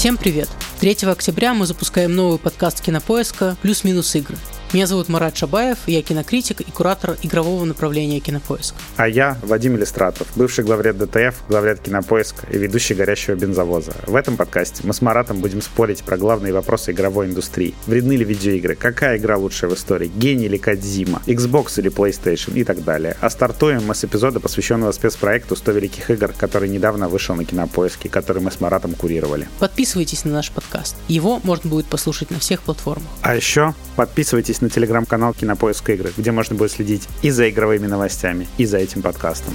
Всем привет! 3 октября мы запускаем новый подкаст Кинопоиска «Плюс-минус игры». Меня зовут Марат Шабаев, я кинокритик и куратор игрового направления Кинопоиск. А я Вадим Иллистратов, бывший главред ДТФ, главред Кинопоиска и ведущий «Горящего бензовоза». В этом подкасте мы с Маратом будем спорить про главные вопросы игровой индустрии. Вредны ли видеоигры? Какая игра лучшая в истории? Гений или Кадзима? Xbox или PlayStation? И так далее. А стартуем мы с эпизода, посвященного спецпроекту «100 великих игр», который недавно вышел на Кинопоиске, который мы с Маратом курировали. Подписывайтесь на наш подкаст. Его можно будет послушать на всех платформах. А еще подписывайтесь подписывайтесь на телеграм-канал Кинопоиск игры, где можно будет следить и за игровыми новостями, и за этим подкастом.